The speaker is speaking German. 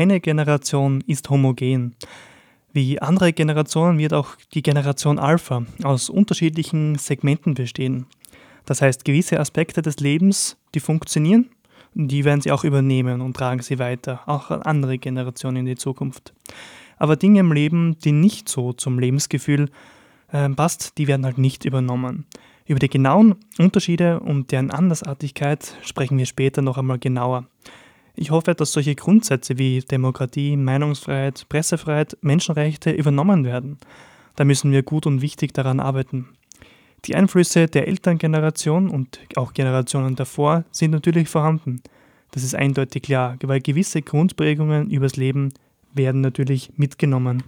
keine Generation ist homogen. Wie andere Generationen wird auch die Generation Alpha aus unterschiedlichen Segmenten bestehen. Das heißt, gewisse Aspekte des Lebens, die funktionieren, die werden sie auch übernehmen und tragen sie weiter, auch an andere Generationen in die Zukunft. Aber Dinge im Leben, die nicht so zum Lebensgefühl äh, passt, die werden halt nicht übernommen. Über die genauen Unterschiede und deren Andersartigkeit sprechen wir später noch einmal genauer. Ich hoffe, dass solche Grundsätze wie Demokratie, Meinungsfreiheit, Pressefreiheit, Menschenrechte übernommen werden. Da müssen wir gut und wichtig daran arbeiten. Die Einflüsse der Elterngeneration und auch Generationen davor sind natürlich vorhanden. Das ist eindeutig klar, weil gewisse Grundprägungen übers Leben werden natürlich mitgenommen.